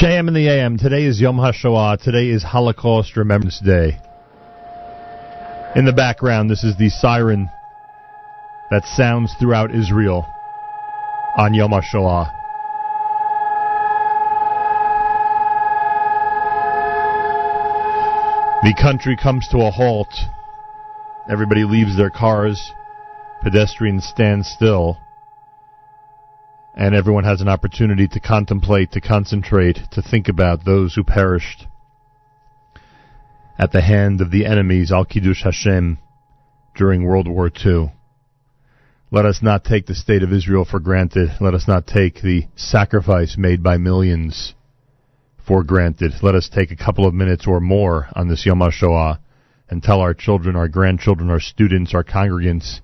JM in the AM. Today is Yom HaShoah. Today is Holocaust Remembrance Day. In the background, this is the siren that sounds throughout Israel on Yom HaShoah. The country comes to a halt. Everybody leaves their cars. Pedestrians stand still. And everyone has an opportunity to contemplate, to concentrate, to think about those who perished at the hand of the enemies, Al Kiddush Hashem, during World War II. Let us not take the state of Israel for granted. Let us not take the sacrifice made by millions for granted. Let us take a couple of minutes or more on this Yom HaShoah and tell our children, our grandchildren, our students, our congregants,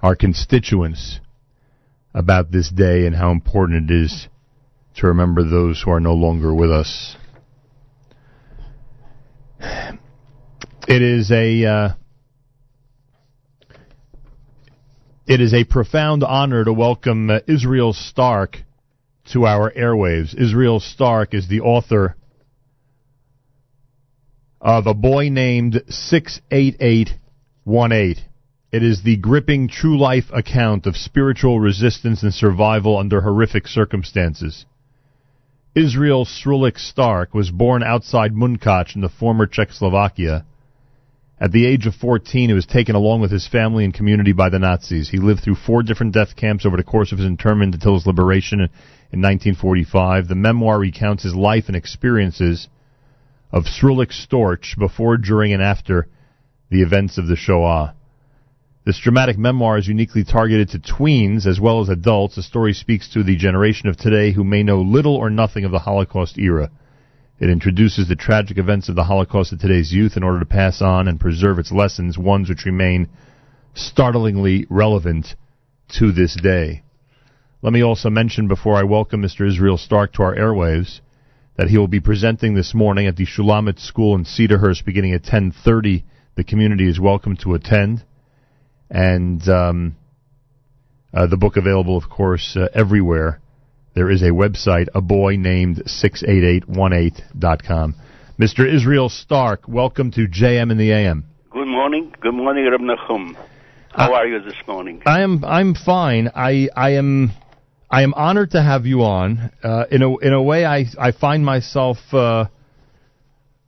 our constituents about this day and how important it is to remember those who are no longer with us. It is a uh, it is a profound honor to welcome uh, Israel Stark to our airwaves. Israel Stark is the author of A Boy Named 68818. It is the gripping true life account of spiritual resistance and survival under horrific circumstances. Israel Srulik Stark was born outside Munkac in the former Czechoslovakia. At the age of 14, he was taken along with his family and community by the Nazis. He lived through four different death camps over the course of his internment until his liberation in 1945. The memoir recounts his life and experiences of Srulik Storch before, during, and after the events of the Shoah. This dramatic memoir is uniquely targeted to tweens as well as adults. The story speaks to the generation of today who may know little or nothing of the Holocaust era. It introduces the tragic events of the Holocaust to today's youth in order to pass on and preserve its lessons, ones which remain startlingly relevant to this day. Let me also mention before I welcome Mr. Israel Stark to our airwaves that he will be presenting this morning at the Shulamit School in Cedarhurst beginning at 10:30. The community is welcome to attend and um, uh, the book available, of course, uh, everywhere. There is a website, a boy named 68818.com. Mr. Israel Stark, welcome to JM in the AM. Good morning. Good morning, Reb Nachum. How uh, are you this morning? I am. I'm fine. I. I am. I am honored to have you on. Uh, in a in a way, I I find myself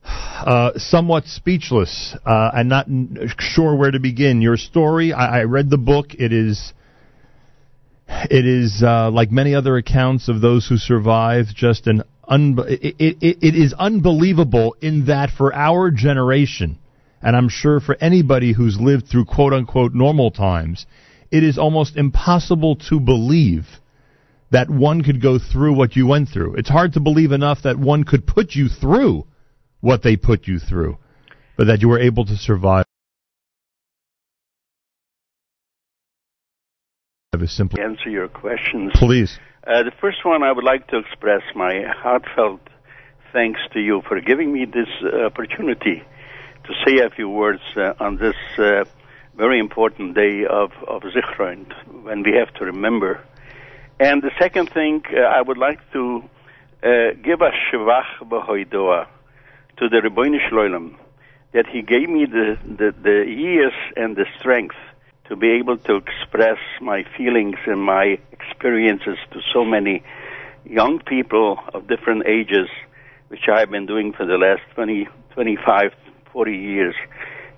uh, somewhat speechless uh, and not n- sure where to begin. Your story, I, I read the book. It is, it is uh, like many other accounts of those who survived. Just an un- it, it, it is unbelievable in that for our generation, and I'm sure for anybody who's lived through quote unquote normal times, it is almost impossible to believe that one could go through what you went through. It's hard to believe enough that one could put you through what they put you through, but that you were able to survive. Simply answer your questions. Please. Uh, the first one, I would like to express my heartfelt thanks to you for giving me this uh, opportunity to say a few words uh, on this uh, very important day of, of Zichron, when we have to remember. And the second thing, uh, I would like to uh, give a shevach b'hoidoah to the Rebbeinu Shloim that he gave me the, the, the years and the strength to be able to express my feelings and my experiences to so many young people of different ages, which I've been doing for the last 20, 25, 40 years.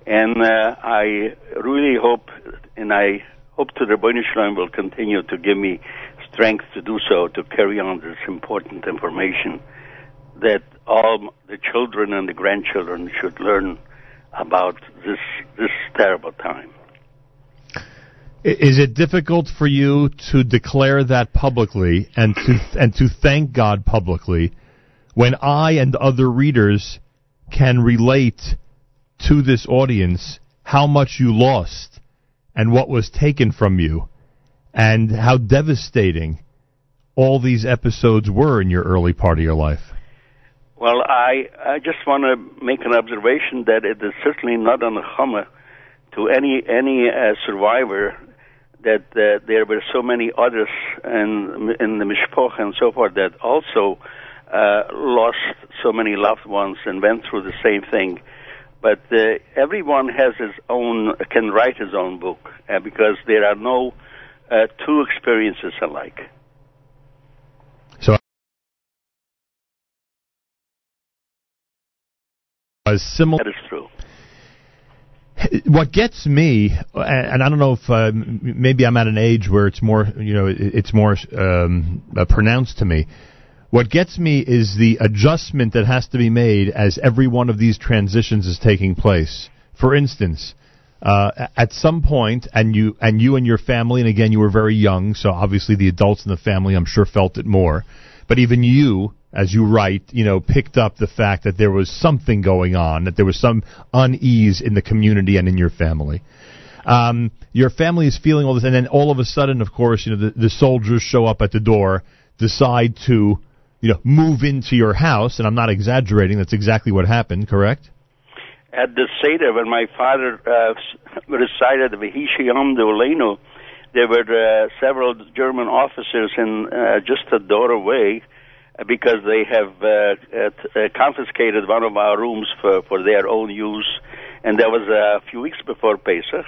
And uh, I really hope, and I hope to the Rebbeinu Shloim will continue to give me strength to do so, to carry on this important information that all the children and the grandchildren should learn about this this terrible time. Is it difficult for you to declare that publicly and to and to thank God publicly when I and other readers can relate to this audience how much you lost and what was taken from you and how devastating all these episodes were in your early part of your life? Well, I I just want to make an observation that it is certainly not the chama to any any uh, survivor that uh, there were so many others in in the mishpoch and so forth that also uh, lost so many loved ones and went through the same thing. But uh, everyone has his own, can write his own book uh, because there are no uh, two experiences alike. Similar. That is true. What gets me, and I don't know if uh, maybe I'm at an age where it's more, you know, it's more um, uh, pronounced to me. What gets me is the adjustment that has to be made as every one of these transitions is taking place. For instance, uh, at some point, and you and you and your family, and again, you were very young, so obviously the adults in the family, I'm sure, felt it more. But even you, as you write, you know, picked up the fact that there was something going on, that there was some unease in the community and in your family. Um, your family is feeling all this, and then all of a sudden, of course, you know, the, the soldiers show up at the door, decide to, you know, move into your house, and I'm not exaggerating. That's exactly what happened. Correct? At the Seder, when my father uh, recited the Vihishiyam Olenu, there were uh, several German officers in uh, just a door away because they have uh, uh, confiscated one of our rooms for, for their own use, and that was a few weeks before Pesach.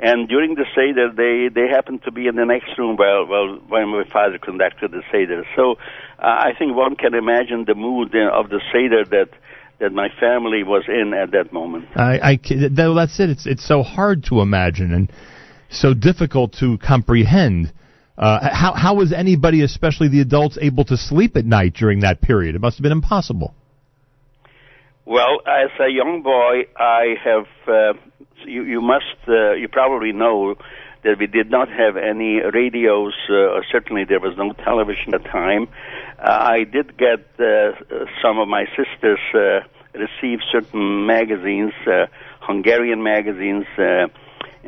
And during the Seder, they, they happened to be in the next room while, while when my father conducted the Seder. So uh, I think one can imagine the mood of the Seder that that my family was in at that moment. I, I that's it. It's it's so hard to imagine and so difficult to comprehend. Uh, how how was anybody, especially the adults, able to sleep at night during that period? It must have been impossible. Well, as a young boy, I have. Uh, you, you must. Uh, you probably know that we did not have any radios, uh, certainly there was no television at the time. Uh, I did get uh, some of my sisters uh, received certain magazines, uh, Hungarian magazines, uh,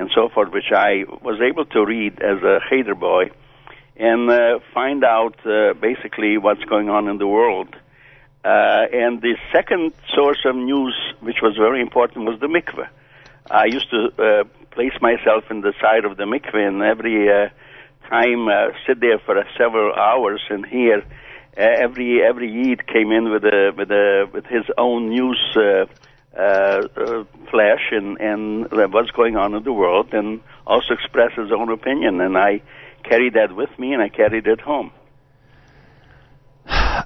and so forth, which I was able to read as a Cheder boy and uh, find out uh, basically what's going on in the world. Uh, and the second source of news, which was very important, was the mikveh. I used to uh, place myself in the side of the mikveh and every uh, time uh, sit there for several hours and hear every every Yid came in with a with a with his own news uh, uh, uh, flash and and what's going on in the world and also express his own opinion and I carried that with me and I carried it home.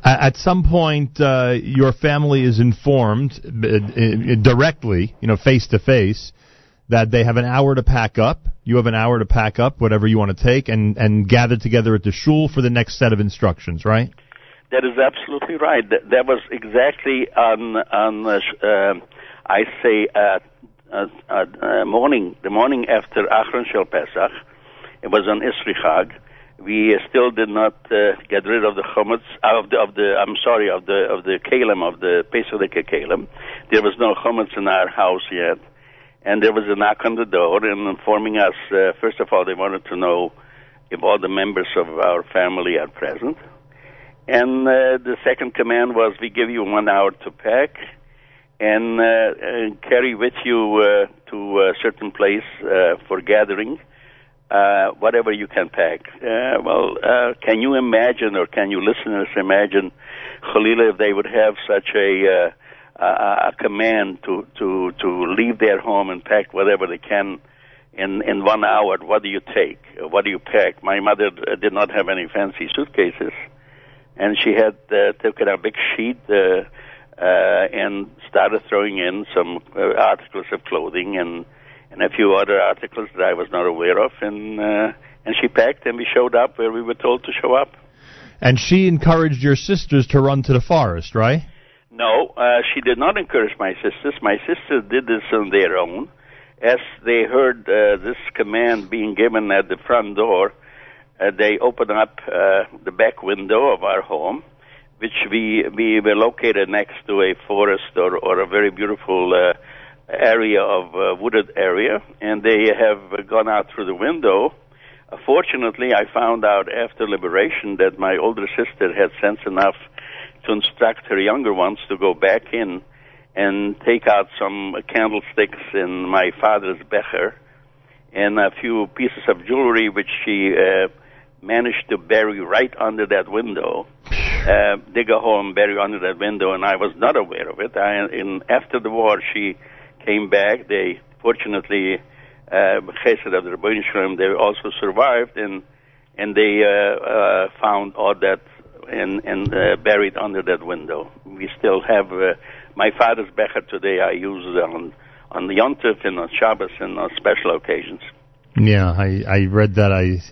At some point, uh, your family is informed uh, directly, you know, face to face, that they have an hour to pack up. You have an hour to pack up whatever you want to take and, and gather together at the shul for the next set of instructions, right? That is absolutely right. That, that was exactly on on uh, uh I say uh, uh, uh, morning the morning after Achron Shel Pesach. It was on Isru Chag we still did not uh, get rid of the chametz of the of the I'm sorry of the of the kalim of the Pesach kalim. There was no chametz in our house yet, and there was a knock on the door and informing us. Uh, first of all, they wanted to know if all the members of our family are present, and uh, the second command was we give you one hour to pack. And, uh, and carry with you uh, to a certain place uh, for gathering, uh, whatever you can pack. Uh, well, uh, can you imagine, or can you listeners imagine, Khalila, if they would have such a, uh, a, a command to, to, to leave their home and pack whatever they can in, in one hour? What do you take? What do you pack? My mother did not have any fancy suitcases, and she had uh, taken a big sheet. Uh, uh, and started throwing in some uh, articles of clothing and and a few other articles that I was not aware of, and uh, and she packed, and we showed up where we were told to show up. And she encouraged your sisters to run to the forest, right? No, uh, she did not encourage my sisters. My sisters did this on their own. As they heard uh, this command being given at the front door, uh, they opened up uh, the back window of our home, which we we were located next to a forest or, or a very beautiful uh, area of uh, wooded area, and they have gone out through the window. Uh, fortunately, I found out after liberation that my older sister had sense enough to instruct her younger ones to go back in and take out some candlesticks in my father's becher and a few pieces of jewelry which she uh, managed to bury right under that window. Uh, dig a hole and bury under that window, and I was not aware of it. I, in, after the war, she came back. They fortunately, uh, Chesed of the Rebbeinu they also survived, and and they uh, uh, found all that and and uh, buried under that window. We still have uh, my father's becher today. I use it on on the Yontif and on Shabbos and on special occasions. Yeah, I I read that. I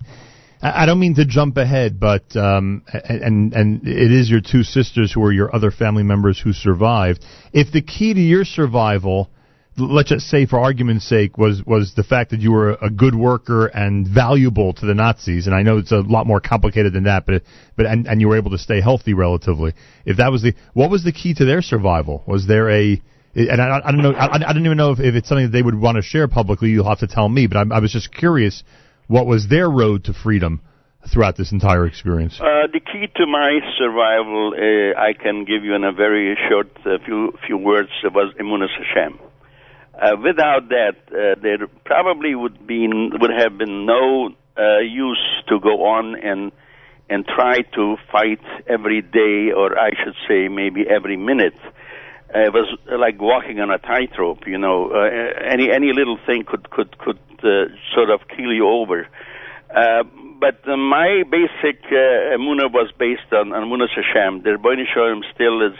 I don't mean to jump ahead, but um, and and it is your two sisters who are your other family members who survived. If the key to your survival, let's just say for argument's sake, was was the fact that you were a good worker and valuable to the Nazis, and I know it's a lot more complicated than that, but but and, and you were able to stay healthy relatively. If that was the what was the key to their survival? Was there a and I, I don't know. I, I don't even know if, if it's something that they would want to share publicly. You'll have to tell me. But I, I was just curious what was their road to freedom throughout this entire experience? Uh, the key to my survival, uh, I can give you in a very short uh, few few words, was Emunas Hashem. Uh, without that, uh, there probably would be would have been no uh, use to go on and and try to fight every day, or I should say, maybe every minute. Uh, it was like walking on a tightrope. You know, uh, any any little thing could could could uh, sort of kill you over. Uh, but uh, my basic uh, emuna was based on, on Emunas Hashem. The Ribono Shel Olam still is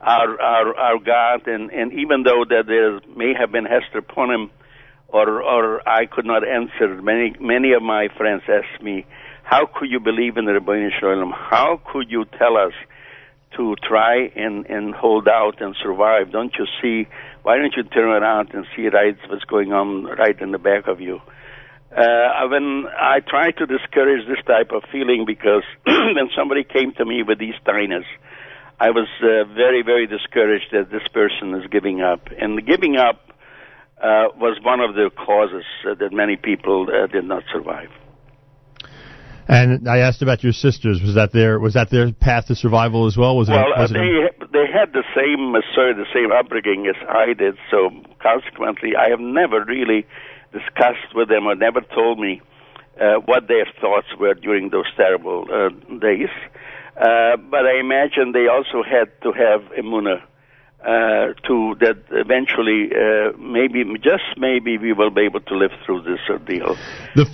our, our, our God, and, and even though that there may have been Hester Punim, or, or I could not answer, many, many of my friends asked me, how could you believe in the Ribono Shel Olam? How could you tell us to try and, and hold out and survive? Don't you see, why don't you turn around and see right what's going on right in the back of you? Uh, when I try to discourage this type of feeling because when somebody came to me with these tinnitus, I was uh, very, very discouraged that this person is giving up. And giving up uh, was one of the causes that many people uh, did not survive. And I asked about your sisters. Was that their was that their path to survival as well? Was well, it, was they it they had the same uh, sorry, the same upbringing as I did. So consequently, I have never really discussed with them or never told me uh, what their thoughts were during those terrible uh, days. Uh, but I imagine they also had to have emuna uh, to that eventually, uh, maybe just maybe we will be able to live through this ordeal.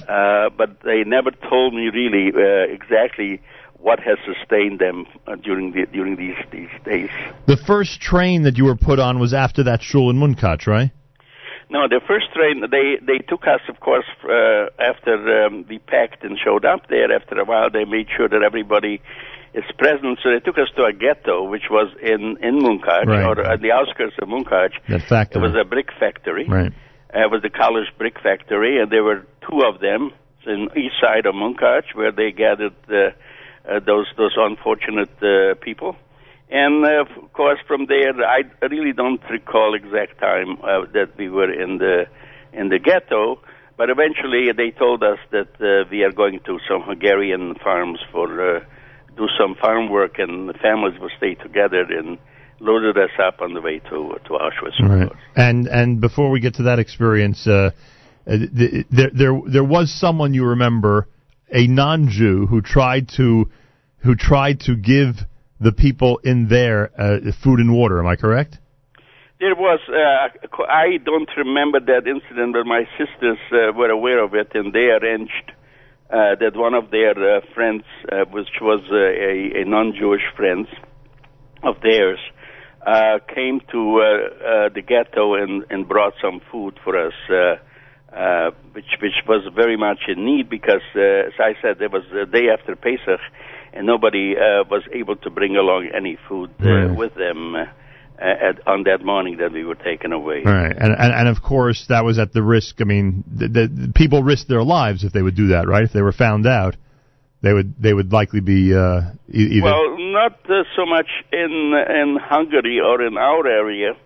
Uh, but they never told me really uh, exactly what has sustained them uh, during the, during these these days. The first train that you were put on was after that shul in Munkach, right? No, the first train they they took us, of course, uh, after um, we packed and showed up there. After a while, they made sure that everybody is presence. So they took us to a ghetto, which was in in Munkach Right. or at the outskirts of Munkach. That factory. It was a brick factory. Right. Uh, it was the college brick factory, and there were two of them in east side of Munkach, where they gathered uh, uh, those those unfortunate uh, people. And uh, of course, from there, I really don't recall exact time uh, that we were in the in the ghetto. But eventually, they told us that uh, we are going to some Hungarian farms for uh, do some farm work, and the families will stay together and loaded us up on the way to to Auschwitz. Right. And and before we get to that experience, uh, uh, th- there there there was someone you remember, a non-Jew who tried to who tried to give the people in there uh, food and water. Am I correct? There was, uh, I don't remember that incident, but my sisters uh, were aware of it, and they arranged uh, that one of their uh, friends, uh, which was uh, a, a non-Jewish friend of theirs, uh, came to uh, uh, the ghetto and, and brought some food for us, uh, uh, which which was very much in need because, uh, as I said, it was the day after Pesach, and nobody uh, was able to bring along any food uh, Right. with them. At, on that morning that we were taken away. All right, and, and and of course that was at the risk. I mean, the, the, people risked their lives if they would do that, right? If they were found out, they would they would likely be uh, either. Well, not uh, so much in in Hungary or in our area.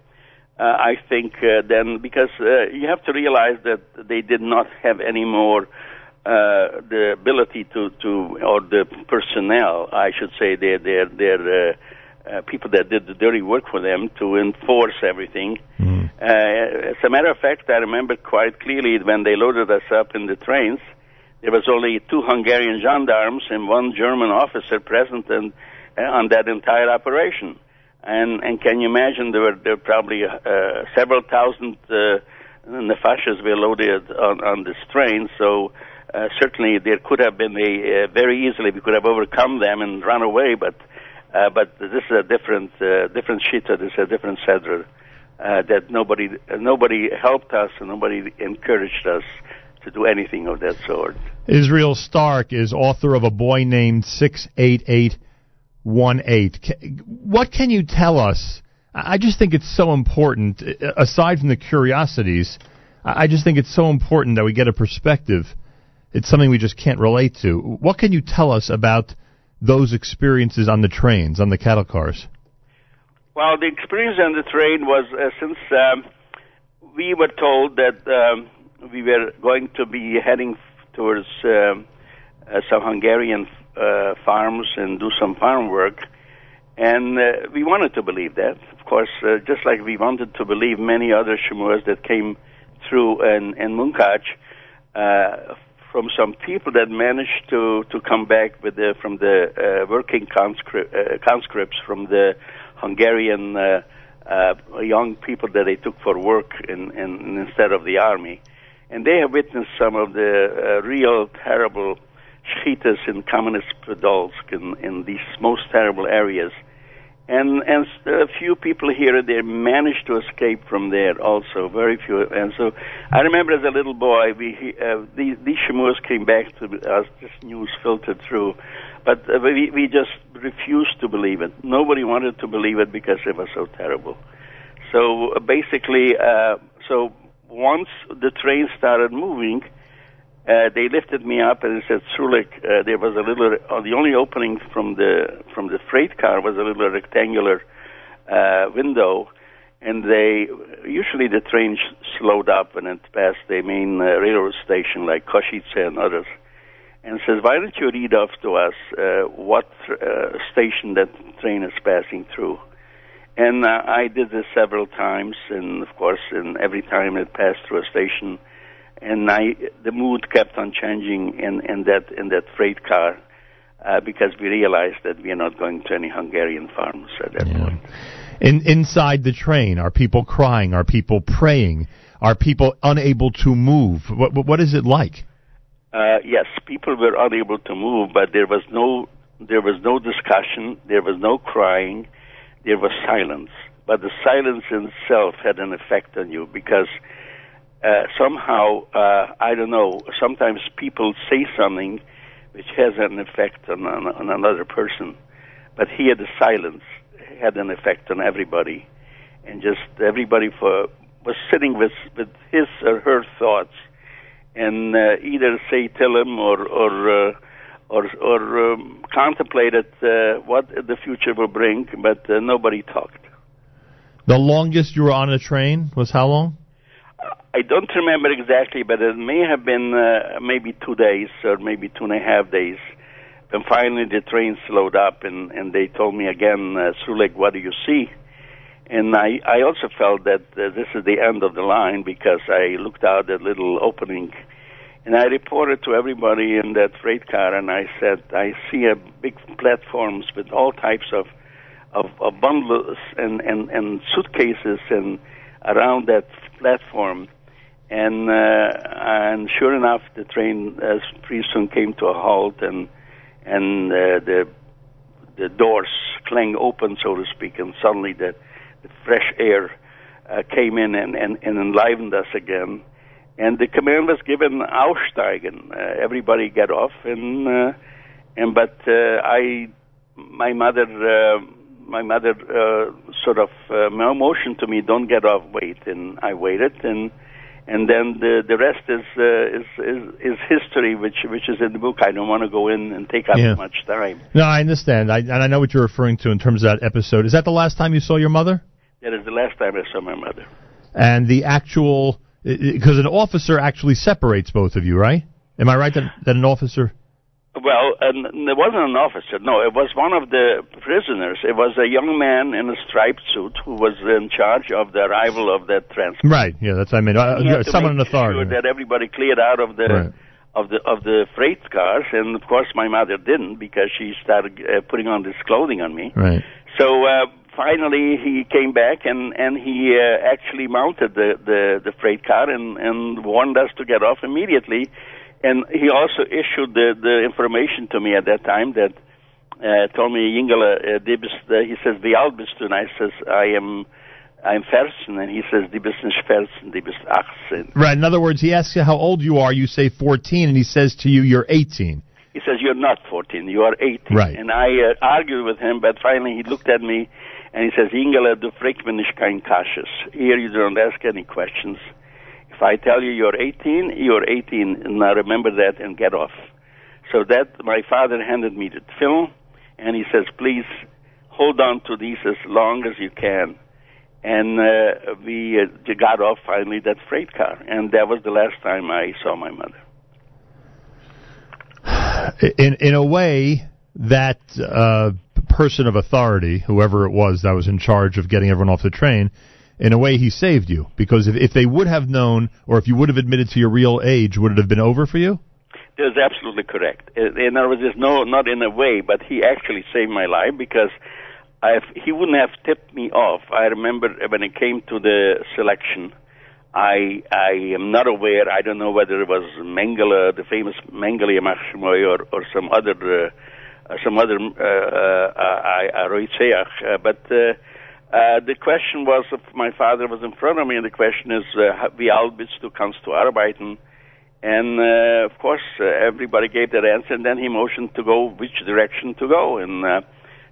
Uh, I think uh, then because uh, you have to realize that they did not have any more uh, the ability to to or the personnel, I should say, their their their uh, uh, people that did the dirty work for them to enforce everything. Mm. Uh, as a matter of fact, I remember quite clearly when they loaded us up in the trains, there was only two Hungarian gendarmes and one German officer present, and on that entire operation. And and can you imagine there were there were probably uh, several thousand uh, nefashas were loaded on, on this train, so uh, certainly there could have been a uh, very easily we could have overcome them and run away, but uh, but this is a different uh, different shita, this is a different sedra. Uh, that nobody uh, nobody helped us and nobody encouraged us to do anything of that sort. Israel Stark is author of a boy named six eight eight one eight. What can you tell us? I just think it's so important. Aside from the curiosities, I just think it's so important that we get a perspective. It's something we just can't relate to. What can you tell us about those experiences on the trains, on the cattle cars? Well, the experience on the train was uh, since um, we were told that um, we were going to be heading towards um, uh, some Hungarian uh, farms and do some farm work, and uh, we wanted to believe that. Of course, uh, just like we wanted to believe many other Shemuas that came through in, in Munkach, uh, from some people that managed to to come back with the from the uh, working conscript, uh, conscripts from the Hungarian uh, uh, young people that they took for work in, in, instead of the army, and they have witnessed some of the uh, real terrible shchitas in communist Podolsk in, in these most terrible areas. And and a few people here and there managed to escape from there also, very few. And so I remember as a little boy, we uh, these, these came back to us, this news filtered through, but uh, we, we just refused to believe it. Nobody wanted to believe it because it was so terrible. So uh, basically, uh, so once the train started moving, uh, they lifted me up and said, Srulik, uh, there was a little, uh, the only opening from the from the freight car was a little rectangular uh, window, and they usually the train sh- slowed up and it passed the main uh, railroad station like Košice and others and says, "Why don't you read off to us uh, what uh, station that train is passing through?" And uh, I did this several times, and of course, and every time it passed through a station, and I the mood kept on changing in in that in that freight car. Uh, because we realized that we are not going to any Hungarian farms at that yeah. point. In, inside the train, are people crying? Are people praying? Are people unable to move? What, what is it like? uh, yes, people were unable to move, but there was no there was no discussion, there was no crying, there was silence. But the silence itself had an effect on you because uh, somehow uh, I don't know. Sometimes people say something which has an effect on, on, on another person, but here the silence had an effect on everybody, and just everybody for was sitting with with his or her thoughts and uh, either say Tehillim or or uh, or, or um, contemplated uh, what the future will bring, but uh, nobody talked. The longest you were on a train was how long? I don't remember exactly, but it may have been uh, maybe two days or maybe two and a half days. And finally, the train slowed up, and, and they told me again, uh, Srulik, what do you see? And I, I also felt that uh, this is the end of the line because I looked out that little opening and I reported to everybody in that freight car and I said, I see a big platforms with all types of, of, of bundles and, and, and suitcases and around that platform. And, uh, and sure enough, the train uh, pretty soon came to a halt and, and uh, the, the doors clang open, so to speak, and suddenly the the fresh air uh, came in and, and, and enlivened us again. And the command was given Aussteigen. Uh, everybody get off, and uh, and but uh, I, my mother, uh, my mother uh, sort of uh, motioned to me, "Don't get off, wait." And I waited, and and then the the rest is uh, is, is is history, which which is in the book. I don't want to go in and take up yeah. much time. No, I understand. I, and I know what you're referring to in terms of that episode. Is that the last time you saw your mother? That is the last time I saw my mother. And the actual, because an officer actually separates both of you, right? Am I right that, that an officer? Well, and it wasn't an officer. No, it was one of the prisoners. It was a young man in a striped suit who was in charge of the arrival of that transport. Right. Yeah, that's I mean. Uh, someone in authority. Sure that everybody cleared out of the right. of the of the freight cars, and of course my mother didn't because she started uh, putting on this clothing on me. Right. So uh, finally he came back and and he uh, actually mounted the, the the freight car and and warned us to get off immediately. And he also issued the the information to me at that time that uh, told me Yingele, uh, die bist, uh, he says, wie alt bist du? And I says, I am I'm Fersen, and he says, die bist nicht Fersen, die bist 18. Right. In other words, he asks you how old you are. You say 14, and he says to you, you're 18. He says, you're not 14, you are 18. Right. And I uh, argued with him, but finally he looked at me and he says, Ingela, du fragst mir nicht kein Kasches. Here you don't ask any questions. If I tell you you're 18, you're 18, and now remember that and get off. So that, my father handed me the tefillin, and he says, please hold on to these as long as you can. And uh, we uh, got off finally that freight car, and that was the last time I saw my mother. In in a way, that uh, person of authority, whoever it was that was in charge of getting everyone off the train, in a way he saved you because if if they would have known, or if you would have admitted to your real age, would it have been over for you? That's absolutely correct. In other words, no, not in a way, but he actually saved my life because if he wouldn't have tipped me off. I remember when it came to the selection, I I am not aware. I don't know whether it was Mengele, the famous Mengele Machmoy, or or some other uh, some other uh, uh, uh, but. Uh, uh, the question was if my father was in front of me, and the question is, wie alt bist du, kannst du arbeiten? And uh, of course, uh, everybody gave that answer, and then he motioned to go which direction to go. And uh,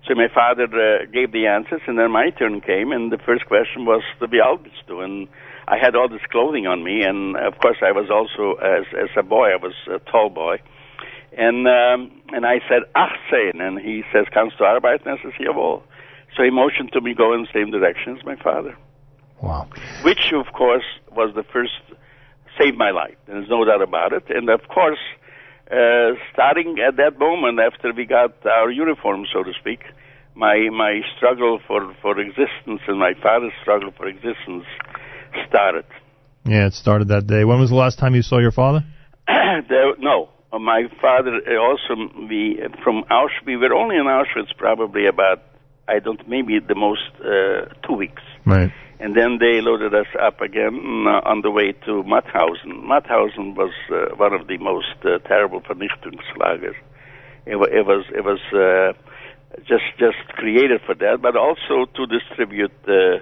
so my father uh, gave the answers, and then my turn came, and the first question was to be Albistu. And I had all this clothing on me, and of course, I was also, as, as a boy, I was a tall boy. And um, and I said, achtzehn, and he says, kannst du arbeiten? I says, jawohl. So he motioned to me go in the same direction as my father. Wow. Which, of course, was the first saved my life. There's no doubt about it. And of course, uh, starting at that moment after we got our uniform, so to speak, my my struggle for for existence and my father's struggle for existence started. Yeah, it started that day. When was the last time you saw your father? there, no, my father also we from Auschwitz. We were only in Auschwitz probably about I don't maybe the most uh, two weeks. Right and then they loaded us up again uh, on the way to Mauthausen. Mauthausen was uh, one of the most uh, terrible Vernichtungslager. It, it was it was uh, just just created for that, but also to distribute the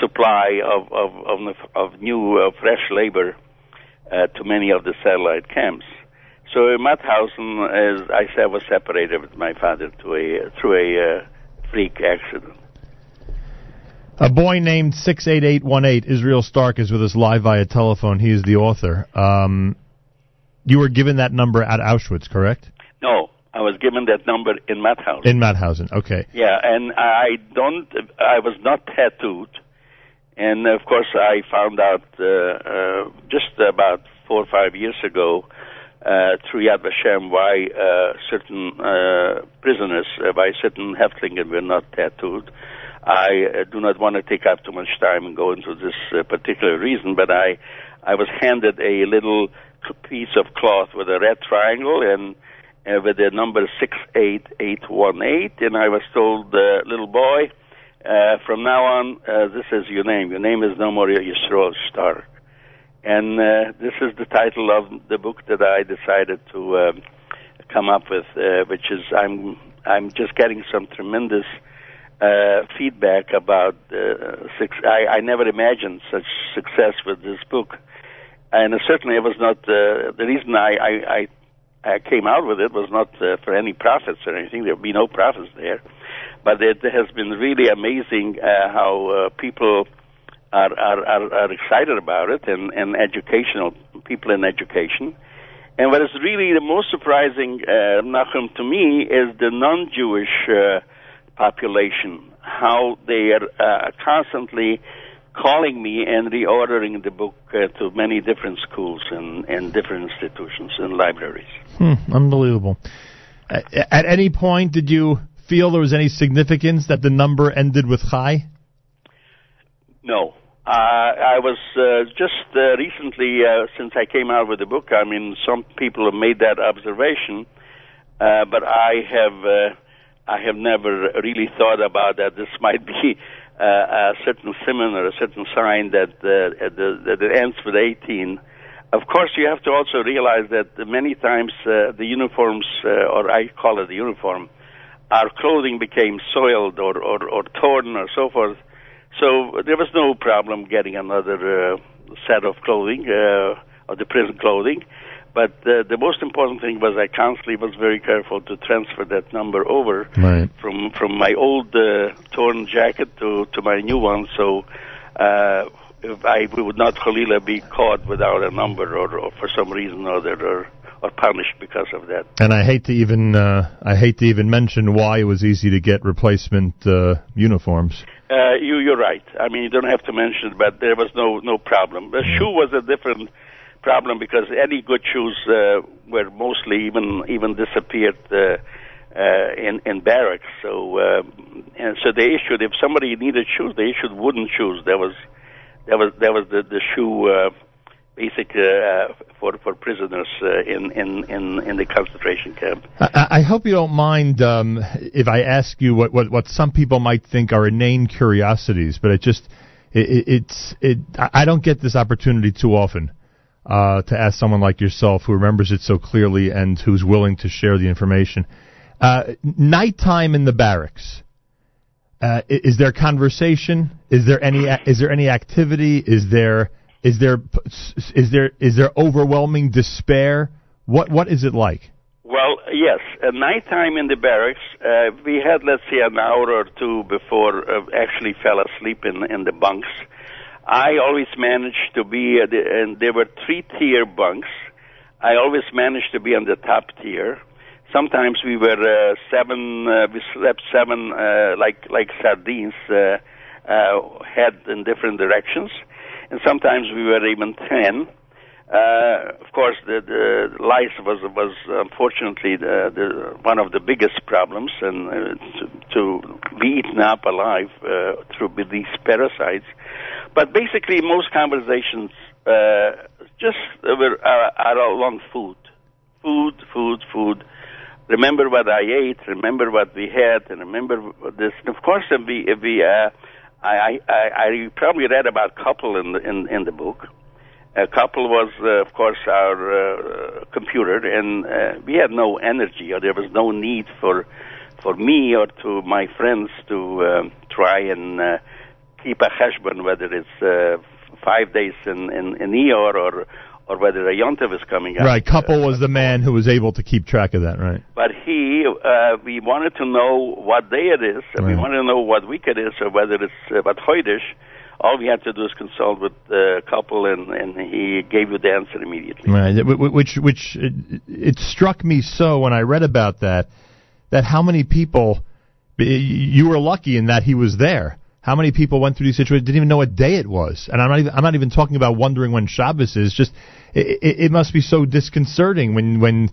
supply of of of, of new uh, fresh labor uh, to many of the satellite camps. So Mauthausen, as I said, was separated with my father to a through a uh, freak accident. A boy named 68818, Israel Stark, is with us live via telephone. He is the author. Um, you were given that number at Auschwitz, correct? No, I was given that number in Mauthausen. In Mauthausen, okay. Yeah, and I don't, I was not tattooed. And of course, I found out uh, uh, just about four or five years ago uh, through Yad Vashem why uh, certain uh, prisoners, uh, by certain Häftlingen, were not tattooed. I uh, do not want to take up too much time and go into this uh, particular reason, but I, I was handed a little piece of cloth with a red triangle and uh, with the number 68818, and I was told, little boy, uh, from now on, this is your name. Your name is no more Yisroel Star. And uh, this is the title of the book that I decided to uh, come up with, uh, which is I'm I'm just getting some tremendous uh, feedback about uh, six. I, I never imagined such success with this book, and uh, certainly it was not uh, the reason I, I, I I came out with it was not uh, for any profits or anything. There'll be no profits there, but it has been really amazing uh, how uh, people are, are are are excited about it, and and educational people in education. And what is really the most surprising, uh, Nachum, to me, is the non-Jewish uh, population, how they are uh, constantly calling me and reordering the book uh, to many different schools and, and different institutions and libraries. Hmm, unbelievable. At any point, did you feel there was any significance that the number ended with Chai? No, Uh, I was uh, just uh, recently, uh, since I came out with the book. I mean, some people have made that observation, uh, but I have, uh, I have never really thought about that. This might be uh, a certain symbol or a certain sign that uh, the, that it ends with 18. Of course, you have to also realize that many times uh, the uniforms, uh, or I call it the uniform, our clothing became soiled or, or, or torn or so forth. So there was no problem getting another uh, set of clothing, uh, of the prison clothing. But uh, the most important thing was I constantly was very careful to transfer that number over Right. from from my old uh, torn jacket to to my new one. So uh, if I would not Khalila be caught without a number or, or for some reason or other or or punished because of that. And I hate to even uh, I hate to even mention why it was easy to get replacement uh, uniforms. Uh, you you're right. I mean you don't have to mention it, but there was no no problem. The shoe was a different problem because any good shoes uh, were mostly even even disappeared uh, uh, in in barracks. So uh, and so they issued if somebody needed shoes, they issued wooden shoes. There was that was that was the the shoe. Uh, Basic uh, for for prisoners uh, in, in in in the concentration camp. I, I hope you don't mind um, if I ask you what, what, what some people might think are inane curiosities, but it just it, it, it's it. I I don't get this opportunity too often uh, to ask someone like yourself who remembers it so clearly and who's willing to share the information. Uh, nighttime in the barracks. Uh, is there conversation? Is there any is there any activity? Is there is there is there is there overwhelming despair? What what is it like? Well, yes. At nighttime in the barracks, uh, we had, let's say, an hour or two before uh, actually fell asleep in in the bunks. I always managed to be, uh, the, and there were three tier bunks. I always managed to be on the top tier. Sometimes we were uh, seven, uh, we slept seven, uh, like like sardines, uh, uh, head in different directions, and sometimes we were even ten. Uh, of course, the, the lice was was unfortunately the, the one of the biggest problems, and uh, to, to be eaten up alive uh, through these parasites. But basically, most conversations uh, just were are, are along food, food, food, food. Remember what I ate. Remember what we had, and remember this. And of course, if we, if we uh, I, I, I probably read about Koppel in the in, in the book. A Koppel was, uh, of course, our uh, computer, and uh, we had no energy, or there was no need for for me or to my friends to um try and uh, keep a hashbon, whether it's uh, five days in in, in Iyar or or whether a yontiv is coming up. Right, Koppel was the man who was able to keep track of that, right? But he, uh, we wanted to know what day it is, and we wanted to know what week it is, or whether it's uh, what. All we had to do is consult with the Koppel, and, and he gave you the answer immediately. Right, wh- wh- which which it, it struck me so when I read about that that how many people you were lucky in that he was there. How many people went through these situations didn't even know what day it was, and I'm not even I'm not even talking about wondering when Shabbos is. Just it, it, must be so disconcerting when when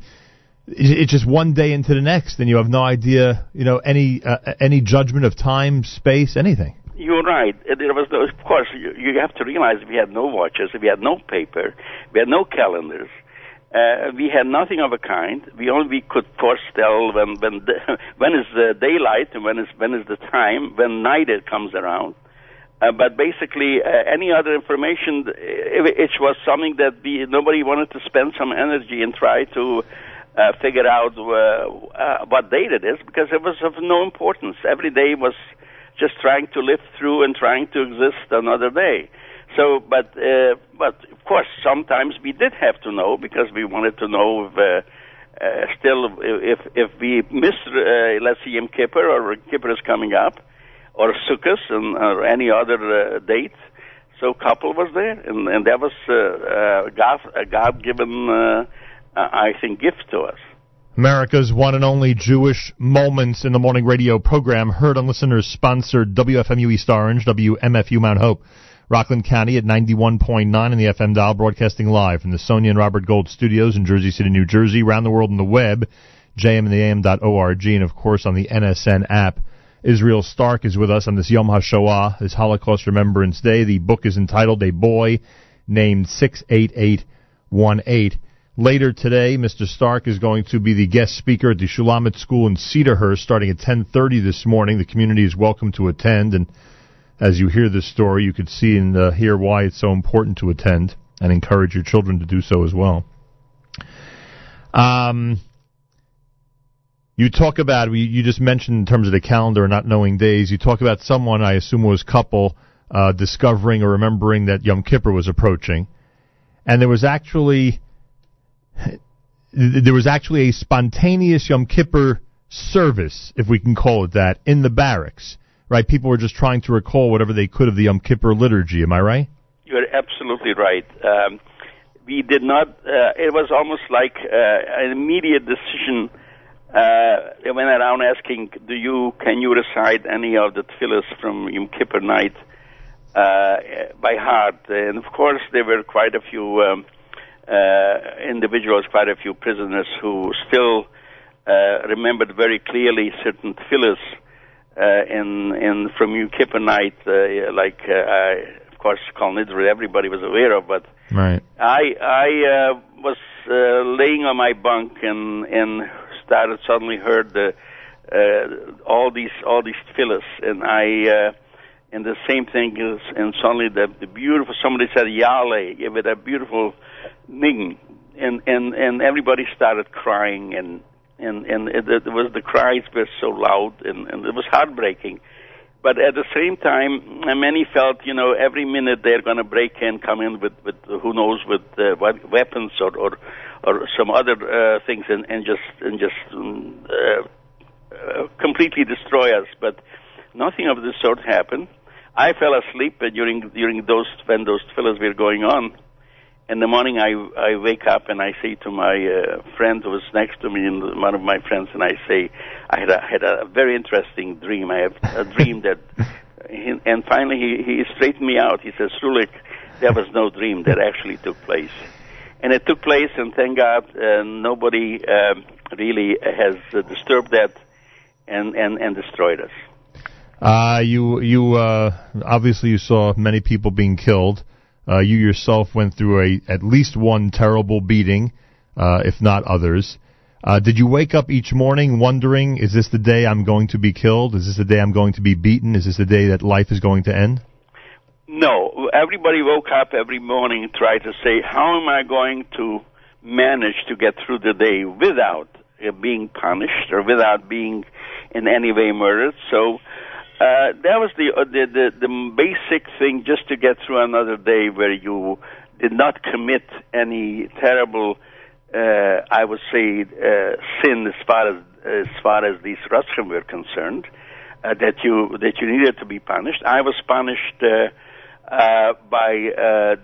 it's just one day into the next, and you have no idea, you know, any uh, any judgment of time, space, anything. You're right. There was, no, of course, you, you have to realize we had no watches, we had no paper, we had no calendars. Uh, we had nothing of a kind. We only could, of course, tell when when the, when is the daylight and when is when is the time when night it comes around. Uh, but basically, uh, any other information, it, it was something that we, nobody wanted to spend some energy and try to uh, figure out uh, uh, what date it is because it was of no importance. Every day was just trying to live through and trying to exist another day. So, but uh, but of course, sometimes we did have to know because we wanted to know if. Uh, uh, still, if if we miss, uh, let's see, Yom Kippur or Kippur is coming up, or Sukkot and or any other uh, date, so Koppel was there, and and that was uh, uh, God a God given, uh, I think, gift to us. America's one and only Jewish Moments in the Morning radio program, heard on listeners sponsored WFMU East Orange, WMFU Mount Hope, Rockland County at 91.9 on the FM dial, broadcasting live from the Sonia and Robert Gold studios in Jersey City, New Jersey, around the world on the web, jmandtheam.org, and of course on the NSN app. Israel Stark is with us on this Yom HaShoah, this Holocaust Remembrance Day. The book is entitled A Boy Named 68818. Later today, Mr. Stark is going to be the guest speaker at the Shulamit School in Cedarhurst starting at 10.30 this morning. The community is welcome to attend, and as you hear this story, you could see and uh, hear why it's so important to attend and encourage your children to do so as well. Um, you talk about you just mentioned in terms of the calendar and not knowing days. You talk about someone I assume was a couple uh, discovering or remembering that Yom Kippur was approaching, and there was actually there was actually a spontaneous Yom Kippur service, if we can call it that, in the barracks. Right? People were just trying to recall whatever they could of the Yom Kippur liturgy. Am I right? You're absolutely right. Um, we did not. Uh, it was almost like uh, an immediate decision. Uh, they went around asking, "Do you can you recite any of the tefillahs from Yom Kippur night uh, by heart?" And of course, there were quite a few um, uh, individuals, quite a few prisoners who still uh, remembered very clearly certain tefillahs uh, in in from night, uh, like. Uh, course, Kol Nidre everybody was aware of, but right. I I uh, was uh, laying on my bunk and and started suddenly heard the uh, all these all these fillers, and I uh, and the same thing is, and suddenly the the beautiful somebody said Yale, give it a beautiful ning, and and and everybody started crying and. And and it, it was the cries were so loud and, and it was heartbreaking but at the same time, many felt, you know, every minute they're going to break in, come in with, with who knows, with uh, what weapons or, or or some other uh, things, and, and just and just um, uh, uh, completely destroy us. But nothing of this sort happened. I fell asleep during during those when those fillers were going on, in the morning I I wake up and I say to my uh, friend who was next to me and one of my friends and I say I had a had a very interesting dream. I have a dream that he, and finally he he straightened me out. He says, "Rulik, there was no dream that actually took place." And it took place and thank God uh, nobody um, really has uh, disturbed that and and and destroyed us. Uh, you you uh, obviously you saw many people being killed. Uh, you yourself went through a at least one terrible beating, uh, if not others. Uh, did you wake up each morning wondering, is this the day I'm going to be killed? Is this the day I'm going to be beaten? Is this the day that life is going to end? No. Everybody woke up every morning and tried to say, how am I going to manage to get through the day without uh, being punished or without being in any way murdered? So uh, that was the, uh, the the the basic thing just to get through another day where you did not commit any terrible, uh, I would say, uh, sin as far as as far as these Russians were concerned. Uh, that you that you needed to be punished. I was punished by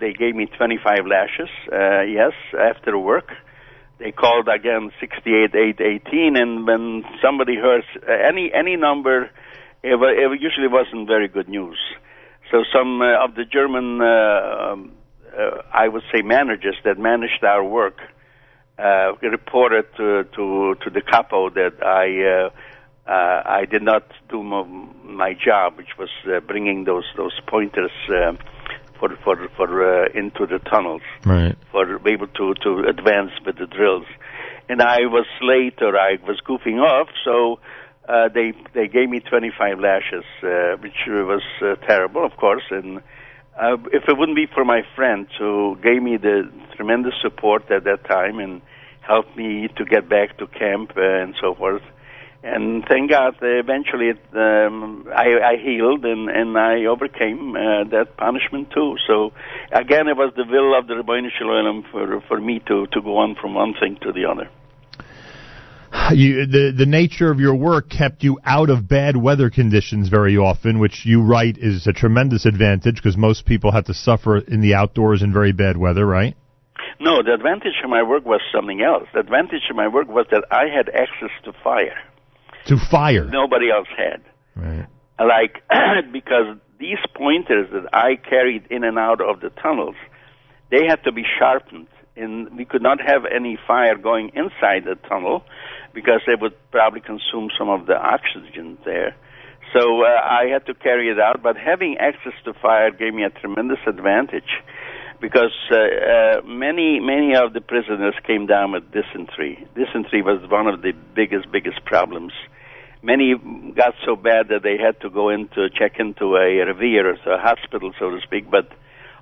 they gave me 25 lashes. Yes, after work. They called again 68 8 18, and when somebody hears uh, any any number it, it usually wasn't very good news. So some uh, of the German, uh, um, uh, I would say, managers that managed our work uh, reported to, to to the capo that I uh, uh, I did not do my, my job, which was uh, bringing those those pointers. Uh, for for for uh, into the tunnels, right? For able to to advance with the drills, and I was late or I was goofing off, so uh, they they gave me 25 lashes, uh, which was uh, terrible, of course. And uh, if it wouldn't be for my friend who gave me the tremendous support at that time and helped me to get back to camp uh, and so forth, and thank God, uh, eventually it, um, I, I healed and, and I overcame uh, that punishment too. So again, it was the will of the Ribono Shel Olam for for me to to go on from one thing to the other you, the the nature of your work kept you out of bad weather conditions very often, which you write is a tremendous advantage because most people have to suffer in the outdoors in very bad weather, right? No, the advantage of my work was something else. The advantage of my work was that I had access to fire. To fire. Nobody else had. Right. Like because these pointers that I carried in and out of the tunnels, they had to be sharpened and we could not have any fire going inside the tunnel because they would probably consume some of the oxygen there. So uh, I had to carry it out, but having access to fire gave me a tremendous advantage because uh, uh, many many of the prisoners came down with dysentery. Dysentery was one of the biggest biggest problems. Many got so bad that they had to go into check into a Revier, a hospital, so to speak. But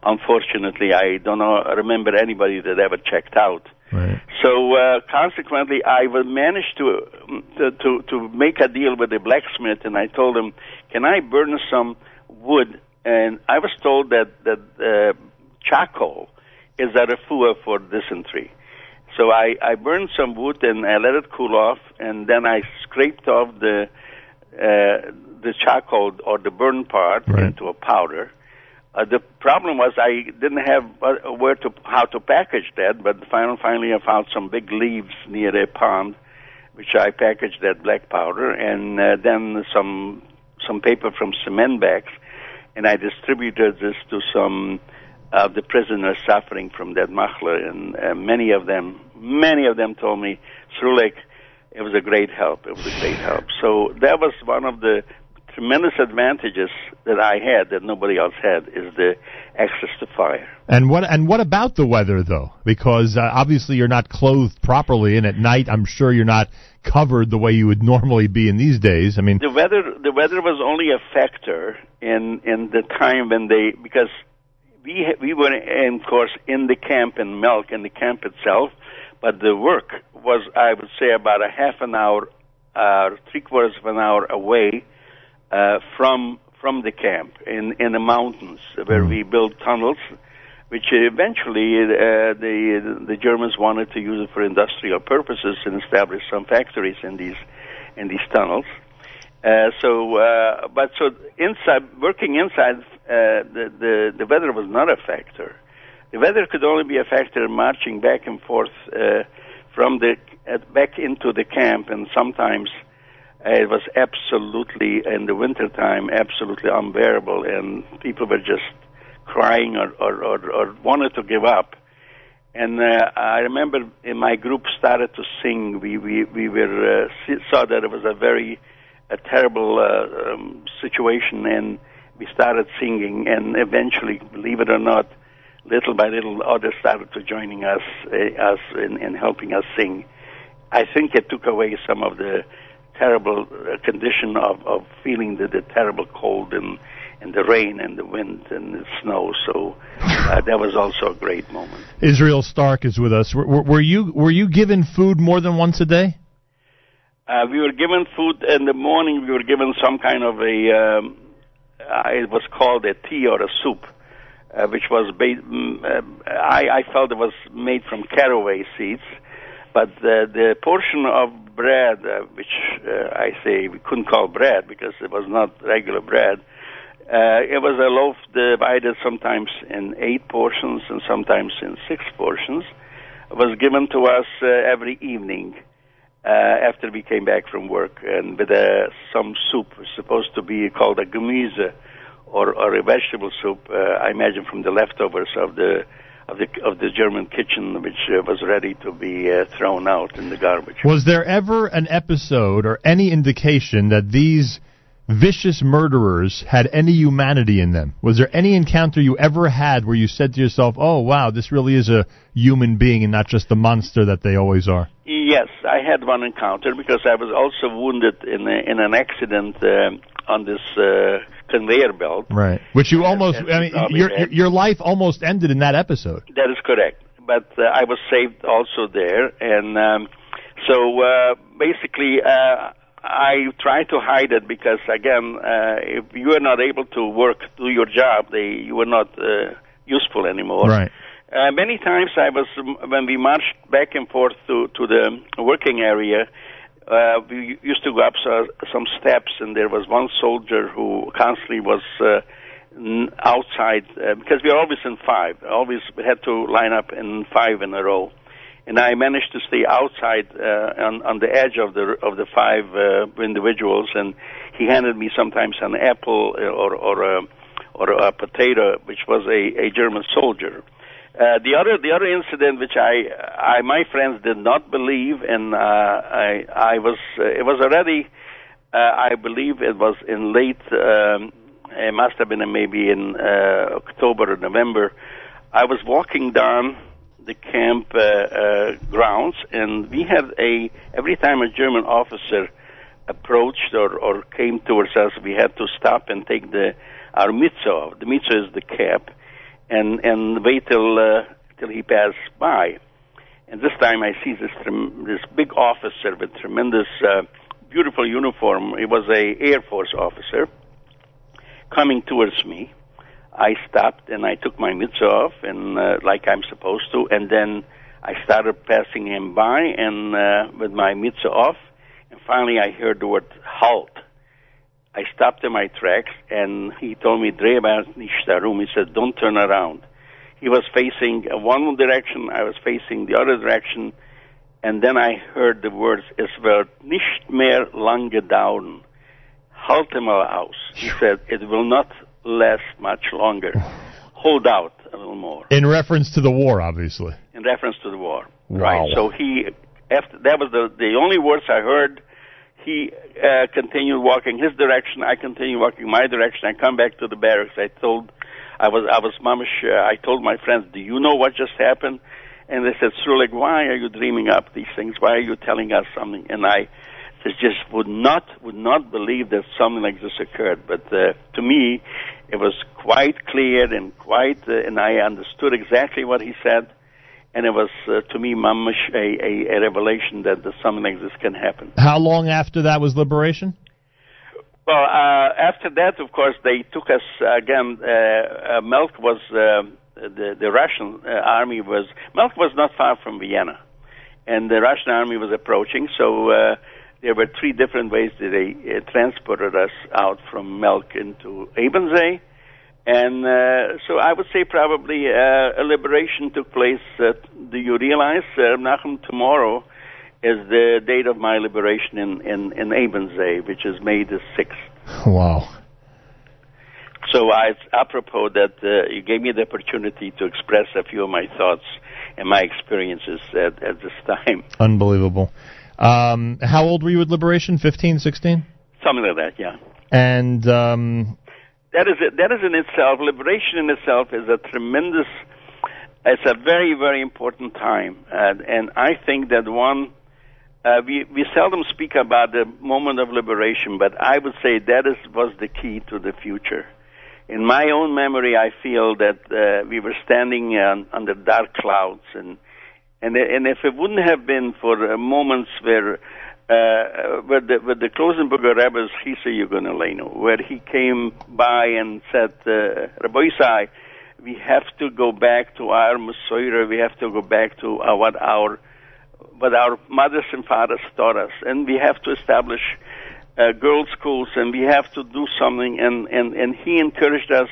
unfortunately, I don't know, remember anybody that ever checked out. Right. So uh, consequently, I managed to, to to to make a deal with the blacksmith, and I told him, "Can I burn some wood?" And I was told that that uh, charcoal is a refuah for dysentery. So I I burned some wood and I let it cool off, and then I scraped off the uh, the charcoal or the burned part Right. into a powder. Uh, the problem was I didn't have uh, where to how to package that, but finally, finally I found some big leaves near a pond, which I packaged that black powder, and uh, then some some paper from cement bags, and I distributed this to some of the prisoners suffering from that machla, and uh, many of them, many of them told me, Srulek, it was a great help. It was a great help. So that was one of the tremendous advantages that I had that nobody else had is the access to fire. And what and what about the weather though? Because uh, obviously you're not clothed properly, and at night I'm sure you're not covered the way you would normally be in these days. I mean, The weather, the weather was only a factor in in the time when they because we we were in of course in the camp in Melk in the camp itself, but the work was I would say about a half an hour, uh, three quarters of an hour away uh, from from the camp in in the mountains where we built tunnels, which eventually uh, the the Germans wanted to use it for industrial purposes and establish some factories in these in these tunnels. Uh, so, uh, but so inside, working inside, uh, the, the the weather was not a factor. The weather could only be a factor marching back and forth uh, from the uh, back into the camp, and sometimes it was absolutely in the wintertime absolutely unbearable, and people were just crying or or, or, or wanted to give up. And uh, I remember in my group started to sing. We we we were uh, saw that it was a very a terrible uh, um, situation, and we started singing. And eventually, believe it or not, little by little, others started to joining us uh, us in helping us sing. I think it took away some of the terrible uh, condition of, of feeling the, the terrible cold and and the rain and the wind and the snow. So uh, that was also a great moment. Israel Stark is with us. Were, were, were you were you given food more than once a day? Uh, we were given food in the morning. We were given some kind of a. Um, uh, it was called a tea or a soup, uh, which was. Ba- mm, uh, I, I felt it was made from caraway seeds, but the, the portion of bread, uh, which uh, I say we couldn't call bread because it was not regular bread. Uh, it was a loaf divided sometimes in eight portions and sometimes in six portions. It was given to us uh, every evening uh, after we came back from work, and with uh, some soup, supposed to be called a gemüse or, or a vegetable soup. Uh, I imagine from the leftovers of the of the of the German kitchen, which uh, was ready to be uh, thrown out in the garbage. Was there ever an episode or any indication that these vicious murderers had any humanity in them? Was there any encounter you ever had where you said to yourself, "Oh wow, this really is a human being and not just the monster that they always are"? Yes, I had one encounter because I was also wounded in a, in an accident uh, on this uh, conveyor belt. Right. Which you almost, yes, I mean, your your life almost ended in that episode. That is correct. But uh, I was saved also there, and um, so uh, basically, uh, I try to hide it because again, uh, if you are not able to work, do your job, they you are not uh, useful anymore. Right. Uh, many times I was when we marched back and forth to to the working area. Uh, we used to go up so, some steps, and there was one soldier who constantly was uh, outside uh, because we are always in five. Always had to line up in five in a row, and I managed to stay outside uh, on on the edge of the of the five uh, individuals, and he handed me sometimes an apple or or a or a potato, which was a, a German soldier. Uh, the other the other incident which I I my friends did not believe and uh, I I was uh, it was already uh, I believe it was in late. Um, it must have been maybe in uh, October or November. I was walking down the camp uh, uh, grounds, and we had a every time a German officer approached or, or came towards us, we had to stop and take the our Mütze. The Mütze is the cap, and and wait till uh, till he passed by. And this time I see this this big officer with tremendous, uh, beautiful uniform. He was a Air Force officer coming towards me. I stopped and I took my Mütze off, and uh, like I'm supposed to, and then I started passing him by, and uh, with my Mütze off, and finally I heard the word halt. I stopped in my tracks, and he told me, "Dreh nicht darum." He said, "Don't turn around." He was facing uh, one direction, I was facing the other direction, and then I heard the words, "Es wird nicht mehr lange dauern." Halt mal aus. He said, "It will not last much longer. Hold out a little more." In reference to the war, obviously. In reference to the war, Wow. right? So he, after that was the the only words I heard. He uh, continued walking his direction. I continued walking my direction. I come back to the barracks. I told, I was I was mamish. Uh, I told my friends, "Do you know what just happened?" And they said, "Srulik, why are you dreaming up these things? Why are you telling us something?" And I just would not would not believe that something like this occurred. But uh, to me, it was quite clear and quite, uh, and I understood exactly what he said. And it was uh, to me, mamish, a, a, a revelation that uh, something like this can happen. How long after that was liberation? Well, uh, after that, of course, they took us again. Uh, uh, Melk was uh, the the Russian uh, army was Melk was not far from Vienna, and the Russian army was approaching. So uh, there were three different ways that they uh, transported us out from Melk into Ebensee. And uh, so I would say probably uh, a liberation took place. Uh, do you realize, uh, Nachum, tomorrow is the date of my liberation in, in, in Ebensee, which is May the 6th. Wow. So I, apropos that uh, you gave me the opportunity to express a few of my thoughts and my experiences at, at this time. Unbelievable. Um, how old were you at liberation? 15, 16? Something like that, yeah. And um, that is it. That is in itself. Liberation in itself is a tremendous. It's a very very important time, uh, and I think that one. Uh, we we seldom speak about the moment of liberation, but I would say that is was the key to the future. In my own memory, I feel that uh, we were standing under dark clouds, and and and if it wouldn't have been for uh, moments where uh, with the with the Klausenberger Rebbe's Chisa Yugoneleno, where he came by and said, uh, Rabbi Isai, we have to go back to our Masoira, we have to go back to uh, what our what our mothers and fathers taught us, and we have to establish uh, girls' schools, and we have to do something, and and and he encouraged us.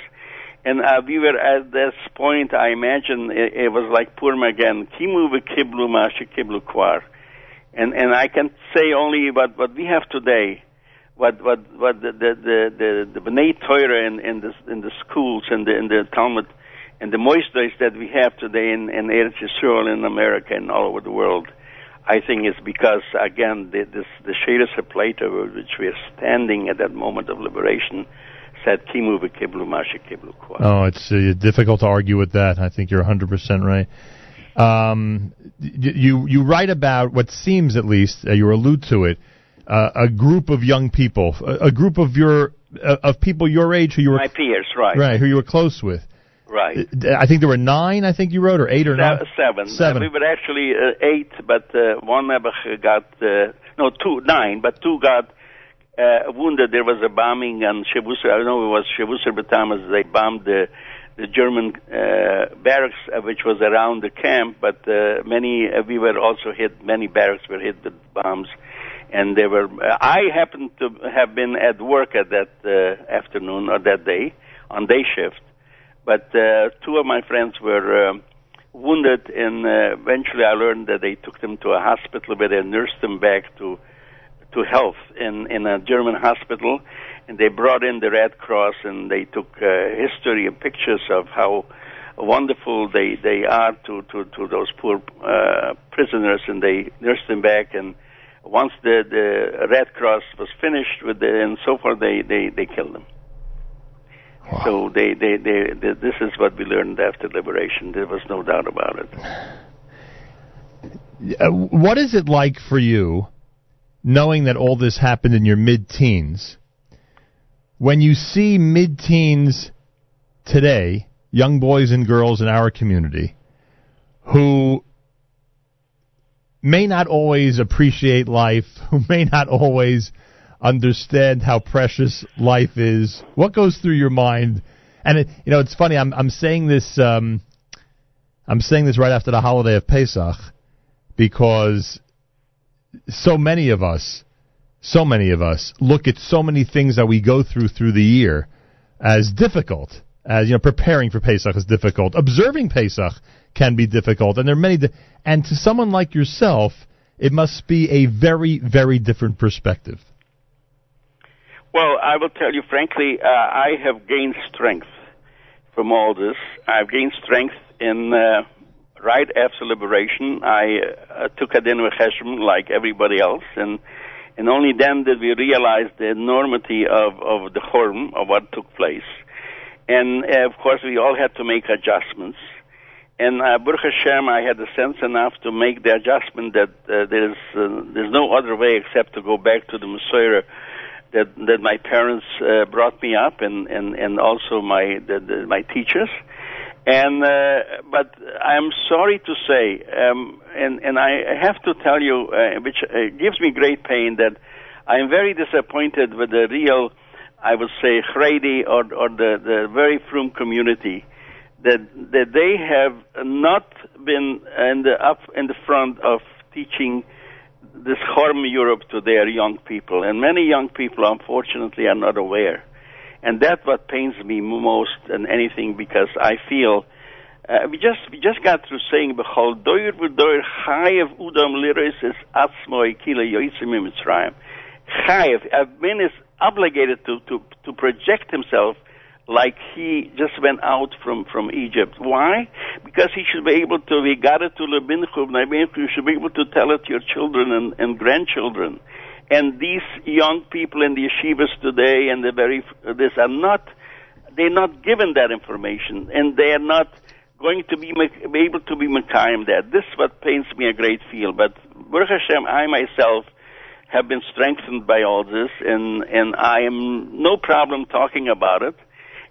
And uh, we were at this point, I imagine it, it was like Purim again. Kimu v'kiblu mashi kiblu kwar and and I can say only what what we have today, what what what the the the the, B'nai Torah in in the in the schools and the in the Talmud and the moistures that we have today in in Eretz Yisrael in America and all over the world. I think it's because again the, this the Shadus of Plato, which we are standing at that moment of liberation, said oh, it's uh, difficult to argue with that. I think you're 100% right. Um, you you write about what seems, at least, uh, you allude to it, uh, a group of young people, a, a group of your uh, of people your age who you were My peers, right, right who you were close with. right. Uh, I think there were nine. I think you wrote or eight or nine. Seven. Seven. We were actually uh, eight, but uh, one never got uh, no two nine, but two got uh, wounded. There was a bombing on Shebusar. I don't know if it was Shebusar Batamas. They bombed the the German uh, barracks, uh, which was around the camp. But uh, many uh, we were also hit. Many barracks were hit with bombs. And they were. Uh, I happened to have been at work at that uh, afternoon or that day on day shift, but uh, two of my friends were um wounded, and uh, eventually I learned that they took them to a hospital where they nursed them back to to health in in a German hospital, and they brought in the Red Cross and they took uh, history and pictures of how wonderful they they are to to to those poor uh, prisoners, and they nursed them back and. once the the Red Cross was finished with the and so forth, they they they killed them. Wow. So they, they, they, they, this is what we learned after liberation. There was no doubt about it. Uh, what is it like for you, knowing that all this happened in your mid-teens, when you see mid-teens today, young boys and girls in our community, who may not always appreciate life, who may not always understand how precious life is. What goes through your mind? And it, you know, it's funny. I'm I'm saying this. Um, I'm saying this right after the holiday of Pesach because so many of us, so many of us look at so many things that we go through through the year as difficult. As you know, preparing for Pesach is difficult. Observing Pesach can be difficult, and there are many. Di- and to someone like yourself, it must be a very, very different perspective. Well, I will tell you frankly, uh, I have gained strength from all this. I've gained strength in uh, right after liberation. I uh, took a din v'cheshem like everybody else, and and only then did we realize the enormity of of the harm of what took place. And uh, of course, we all had to make adjustments. And uh, Baruch Hashem, I had the sense enough to make the adjustment that uh, there's uh, there's no other way except to go back to the Messiah that that my parents uh, brought me up, and and and also my the, the, my teachers. And uh, but I'm sorry to say, um, and and I have to tell you, uh, which uh, gives me great pain, that I am very disappointed with the real, I would say, Haredi or or the the very frum community, that that they have not been in the up in the front of teaching this harm Europe to their young people, and many young people, unfortunately, are not aware, and that's what pains me most than anything because I feel uh, we just we just got through saying bechol doir v'doir chayev udam liris is atzmoi kila yoitzim mitzrayim. Chayev, a man is obligated to to to project himself like he just went out from, from Egypt. Why? Because he should be able to, we got it to Lebinchub, you should be able to tell it to your children and, and grandchildren. And these young people in the yeshivas today and the very, this are not, they're not given that information and they are not going to be, able to be Mekayim that. This is what pains me a great deal. But Baruch Hashem, I myself, have been strengthened by all this, and and I am no problem talking about it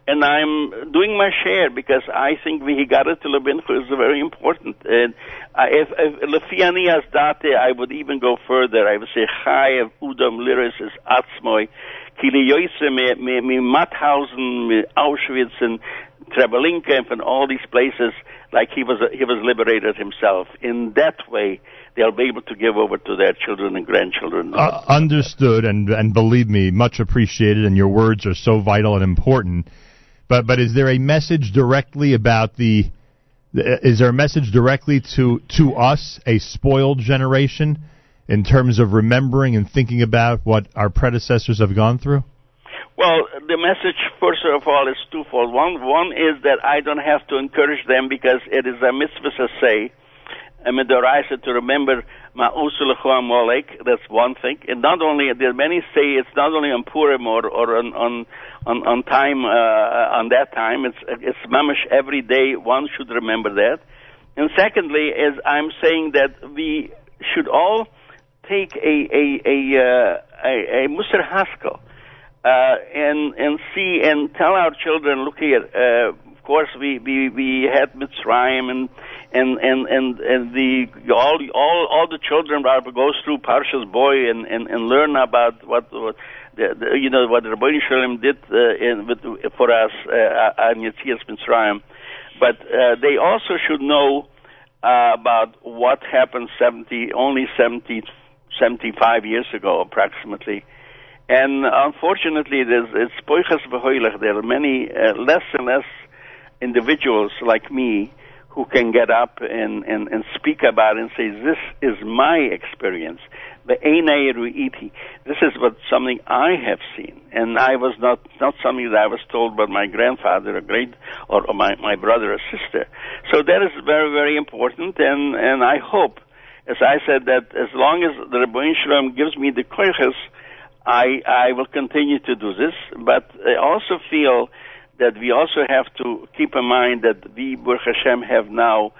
and I'm doing my share because I think Vihigara to Lebinchu is very important. And if, if Lefiani as date, I would even go further. I would say Chayev Udam Liris is Atzmoy, Kili Yoise me, me, me Mauthausen, me Auschwitz and Treblinka and all these places like he was he was liberated himself. In that way, they'll be able to give over to their children and grandchildren. Uh, understood, and and believe me, much appreciated. And your words are so vital and important. But but is there a message directly about the? Is there a message directly to to us, a spoiled generation, in terms of remembering and thinking about what our predecessors have gone through? Well, the message, first of all, is twofold. One, one is that I don't have to encourage them because it is a mitzvah to say, a midoraisa to remember Ma'usul Molek, that's one thing. And not only, there many say it's not only on Purim or, or on, on, on, on time, uh, on that time, it's, it's mamish every day, one should remember that. And secondly, is I'm saying that we should all take a, a, a, uh, a, a Musar Haskell, uh, and, and see and tell our children, look here, uh, of course we, we, we had Mitzrayim and, and and and and the all all all the children are goes through Parshas Boy and and and learn about what. what the, the, you know what Rabbi Shalom did uh, in, with, for us uh, on Yetzias Mitzrayim, but uh, they also should know uh, about what happened 70 only 70 75 years ago approximately. And unfortunately, there's it's There are many uh, less and less individuals like me who can get up and, and, and speak about it and say, this is my experience. The Ruiti. This is what something I have seen. And I was not, not something that I was told by my grandfather or great, or, my, my brother or sister. So that is very, very important and, and I hope as I said, that as long as the Rebbeinu Shalom gives me the koiches, I I will continue to do this. But I also feel that we also have to keep in mind that we, Baruch Hashem, have now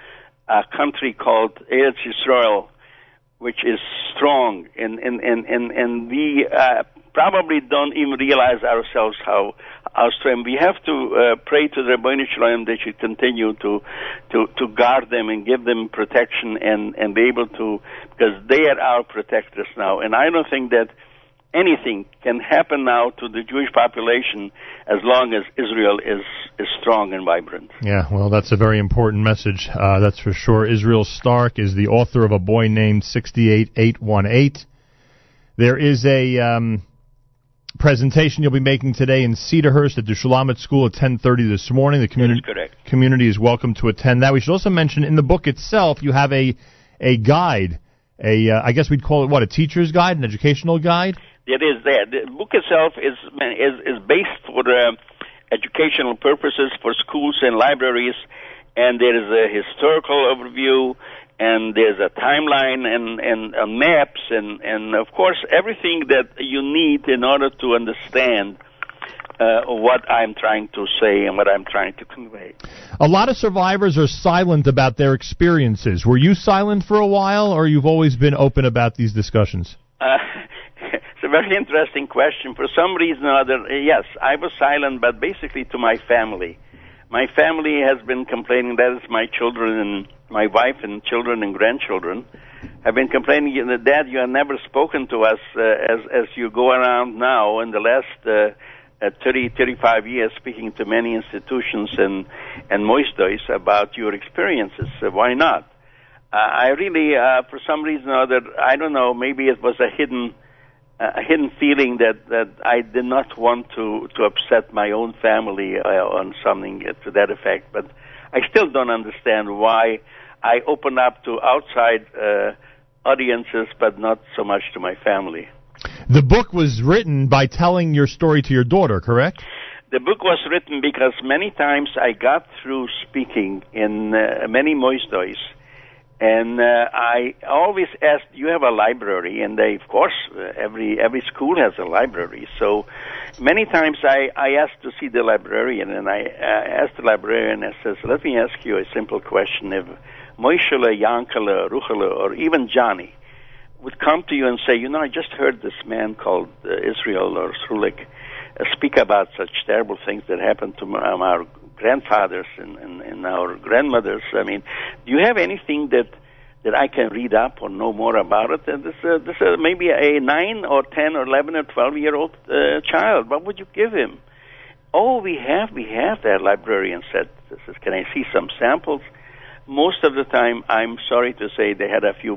a country called Eretz Yisrael, which is strong, and and and and, and we uh, probably don't even realize ourselves how how strong. We have to uh, pray to the Rebbeinu Shalom they should continue to to to guard them and give them protection and and be able to because they are our protectors now. And I don't think that anything can happen now to the Jewish population as long as Israel is, is strong and vibrant. Yeah, well, that's a very important message. Uh, that's for sure. Israel Stark is the author of A Boy Named 68818. There is a um, presentation you'll be making today in Cedarhurst at the Shulamith School at 10:30 this morning. The community community is welcome to attend that. We should also mention in the book itself you have a a guide, a uh, I guess we'd call it what a teacher's guide, an educational guide. It is there. The book itself is is, is based for uh, educational purposes for schools and libraries, and there is a historical overview, and there's a timeline and and uh, maps, and and of course everything that you need in order to understand. Uh, what I'm trying to say and what I'm trying to convey. A lot of survivors are silent about their experiences. Were you silent for a while, or you've always been open about these discussions? Uh, very interesting question. For some reason or other, yes, I was silent, but basically to my family. My family has been complaining, that is my children and my wife and children and grandchildren, have been complaining, that Dad, you have never spoken to us uh, as, as you go around now in the last uh, uh, 30, 35 years speaking to many institutions and, and moistois about your experiences. Why not? Uh, I really, uh, for some reason or other, I don't know, maybe it was a hidden a hidden feeling that that I did not want to to upset my own family uh, on something to that effect. But I still don't understand why I open up to outside uh, audiences, but not so much to my family. The book was written by telling your story to your daughter, correct? The book was written because many times I got through speaking in uh, many moistois and uh, I always asked, "You have a library?" And they, of course, every every school has a library. So many times I I asked to see the librarian, and I uh, asked the librarian. I says, "Let me ask you a simple question: If Moishele, Yankele, Ruchele, or even Johnny would come to you and say, "You know, I just heard this man called uh, Israel or Srulik uh, speak about such terrible things that happened to um, our grandfathers and, and, and our grandmothers. I mean, do you have anything that that I can read up or know more about it? And this uh, this uh, maybe a nine or ten or eleven or twelve year old uh, child. What would you give him? Oh, we have we have that. Librarian said, "This is. Can I see some samples?" Most of the time, I'm sorry to say, they had a few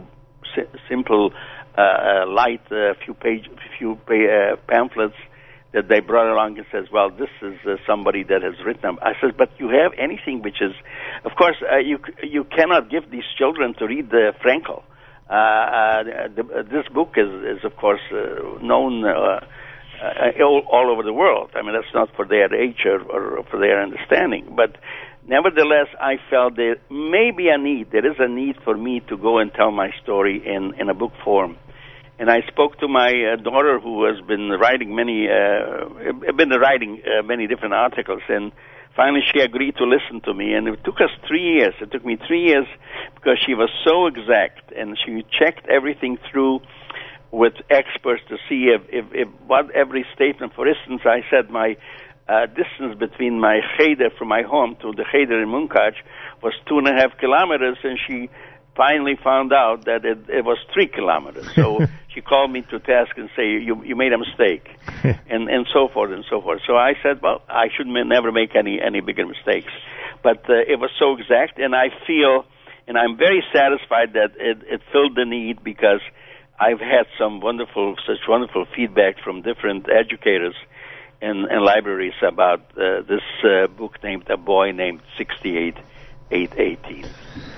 si- simple, uh, uh light, uh, few page, few uh, pamphlets that they brought along and says, "Well, this is uh, somebody that has written them." I says, "But you have anything which is, of course, uh, you you cannot give these children to read the Frankel. Uh, uh, the, uh, this book is is of course uh, known." Uh, uh, all, all over the world. I mean, that's not for their age or, or for their understanding, but nevertheless, I felt there may be a need. There is a need for me to go and tell my story in in a book form and I spoke to my uh, daughter who has been writing many uh, been writing uh, many different articles. And finally she agreed to listen to me. And it took us 3 years. It took me 3 years because she was so exact. And she checked everything through with experts to see if if, if what every statement for instance I said my uh, distance between my cheder from my home to the cheder in Munkach was two and a half kilometers, and she finally found out that it, it was three kilometers. So she called me to task and say, "You you made a mistake," and and so forth and so forth. So I said, "Well, I should never make any any bigger mistakes," but uh, it was so exact, and I feel, and I'm very satisfied that it, it filled the need because I've had some wonderful, such wonderful feedback from different educators and, and libraries about uh, this uh, book named "A Boy Named 68818."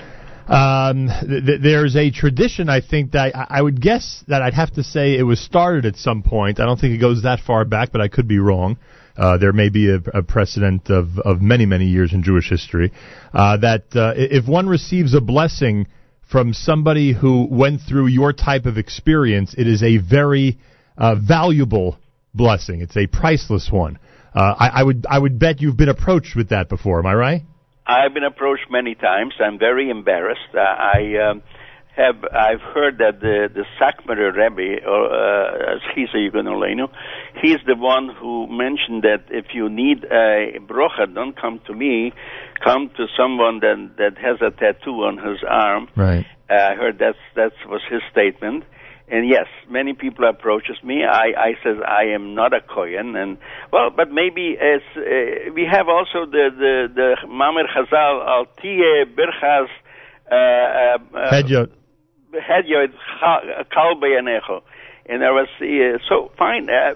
Um, th- there's a tradition, I think, that I-, I would guess that I'd have to say it was started at some point. I don't think it goes that far back, but I could be wrong. Uh, there may be a, a, precedent of, of many, many years in Jewish history uh, that uh, if one receives a blessing from somebody who went through your type of experience, it is a very uh, valuable blessing. It's a priceless one. Uh, I, I would I would bet you've been approached with that before. Am I right? I've been approached many times. I'm very embarrassed. Uh, I um, have I've heard that the the Satmar Rebbe, or uh, he's a Yugonolenu, he's the one who mentioned that if you need a brocha, don't come to me, come to someone that that has a tattoo on his arm. Right. Uh, I heard that's that was his statement. And yes, many people approaches me. I, I says I am not a kohen, and well, but maybe as uh, we have also the the the Mamer Chazal al tie birchas uh, uh, Hedya. Hedya kal beyanecho. And I was uh, so fine. Uh,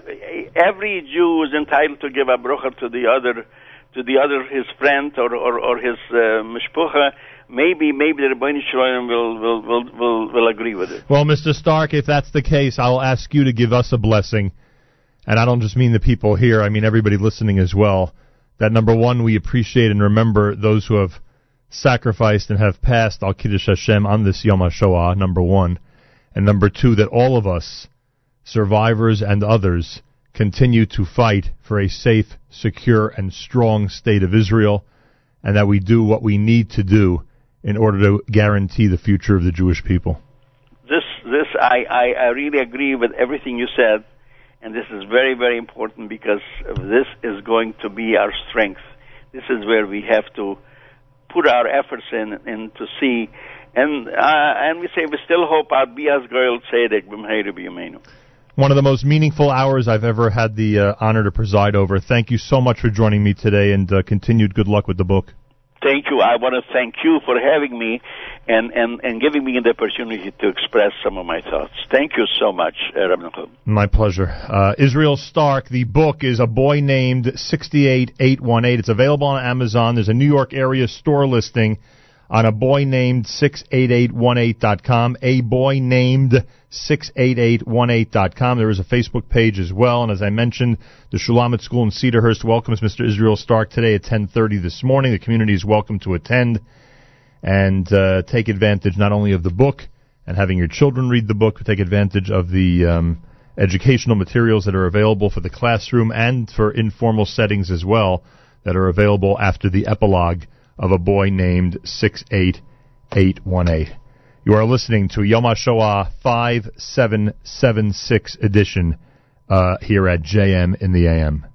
every Jew is entitled to give a brocha to the other, to the other his friend or or, or his uh, mishpucha maybe maybe the Rebbeinu Shalom will, will will will will agree with it. Well, Mr. Stark, if that's the case, I'll ask you to give us a blessing, and I don't just mean the people here; I mean everybody listening as well. That number one, we appreciate and remember those who have sacrificed and have passed Al Kiddush Hashem on this Yom HaShoah. Number one, and number two, that all of us, survivors and others, continue to fight for a safe, secure, and strong state of Israel, and that we do what we need to do in order to guarantee the future of the Jewish people. This, this, I, I, I really agree with everything you said, and this is very, very important because this is going to be our strength. This is where we have to put our efforts in, in to see, and uh, and we say we still hope our bias girl tzedek b'mheir b'yameinu. One of the most meaningful hours I've ever had the uh, honor to preside over. Thank you so much for joining me today, and uh, continued good luck with the book thank you. I want to thank you for having me and, and, and giving me the opportunity to express some of my thoughts. Thank you so much, uh, Rabbi My pleasure. Uh, Israel Stark, the book is A Boy Named 68818. It's available on Amazon. There's a New York area store listing on a boy named 68818.com. A boy named 68818.com. There is a Facebook page as well. And as I mentioned, the Shulamith School in Cedarhurst welcomes Mr. Israel Stark today at 1030 this morning. The community is welcome to attend and uh, take advantage not only of the book and having your children read the book, but take advantage of the um, educational materials that are available for the classroom and for informal settings as well that are available after the epilogue of a boy named 68818. You are listening to Yom HaShoah 5776 edition uh, here at JM in the AM.